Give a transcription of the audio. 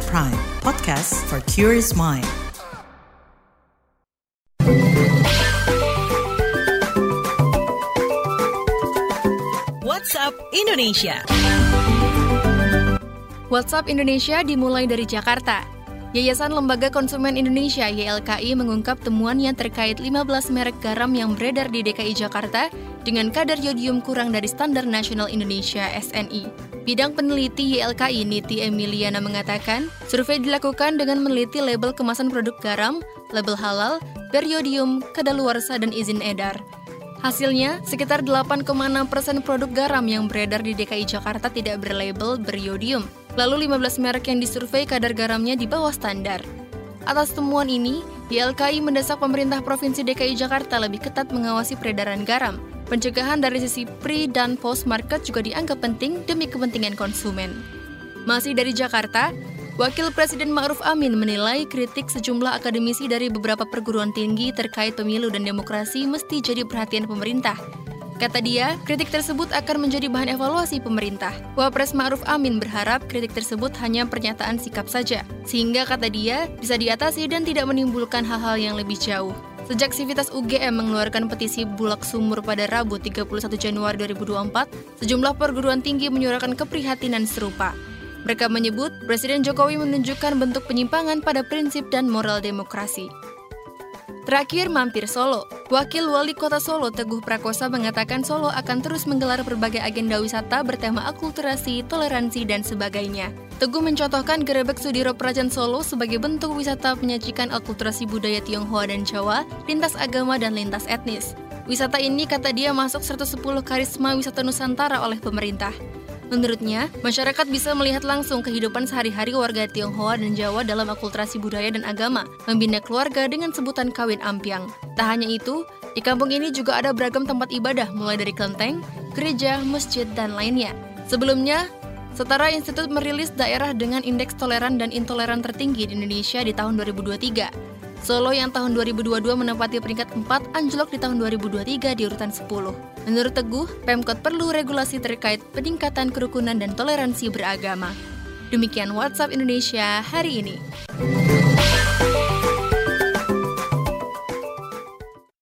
at Prime, podcast for curious mind. WhatsApp Indonesia. WhatsApp Indonesia dimulai dari Jakarta. Yayasan Lembaga Konsumen Indonesia YLKI mengungkap temuannya terkait 15 merek garam yang beredar di DKI Jakarta dengan kadar yodium kurang dari standar nasional Indonesia SNI. Bidang peneliti YLKI Niti Emiliana mengatakan, survei dilakukan dengan meneliti label kemasan produk garam, label halal, beriodium, kadaluarsa, dan izin edar. Hasilnya, sekitar 8,6 persen produk garam yang beredar di DKI Jakarta tidak berlabel beriodium. Lalu 15 merek yang disurvei kadar garamnya di bawah standar. Atas temuan ini, YLKI mendesak pemerintah Provinsi DKI Jakarta lebih ketat mengawasi peredaran garam. Pencegahan dari sisi pre dan post market juga dianggap penting demi kepentingan konsumen. Masih dari Jakarta, Wakil Presiden Ma'ruf Amin menilai kritik sejumlah akademisi dari beberapa perguruan tinggi terkait pemilu dan demokrasi mesti jadi perhatian pemerintah. Kata dia, kritik tersebut akan menjadi bahan evaluasi pemerintah. Wapres Ma'ruf Amin berharap kritik tersebut hanya pernyataan sikap saja, sehingga kata dia bisa diatasi dan tidak menimbulkan hal-hal yang lebih jauh. Sejak Sivitas UGM mengeluarkan petisi bulak sumur pada Rabu 31 Januari 2024, sejumlah perguruan tinggi menyuarakan keprihatinan serupa. Mereka menyebut Presiden Jokowi menunjukkan bentuk penyimpangan pada prinsip dan moral demokrasi. Terakhir mampir Solo. Wakil Wali Kota Solo Teguh Prakosa mengatakan Solo akan terus menggelar berbagai agenda wisata bertema akulturasi, toleransi, dan sebagainya. Teguh mencontohkan gerebek Sudiro Prajan Solo sebagai bentuk wisata menyajikan akulturasi budaya Tionghoa dan Jawa, lintas agama dan lintas etnis. Wisata ini kata dia masuk 110 karisma wisata Nusantara oleh pemerintah. Menurutnya, masyarakat bisa melihat langsung kehidupan sehari-hari warga Tionghoa dan Jawa dalam akulturasi budaya dan agama, membina keluarga dengan sebutan kawin ampiang. Tak hanya itu, di kampung ini juga ada beragam tempat ibadah mulai dari kelenteng, gereja, masjid, dan lainnya. Sebelumnya, Setara Institut merilis daerah dengan indeks toleran dan intoleran tertinggi di Indonesia di tahun 2023. Solo yang tahun 2022 menempati peringkat 4 anjlok di tahun 2023 di urutan 10. Menurut Teguh, Pemkot perlu regulasi terkait peningkatan kerukunan dan toleransi beragama. Demikian WhatsApp Indonesia hari ini.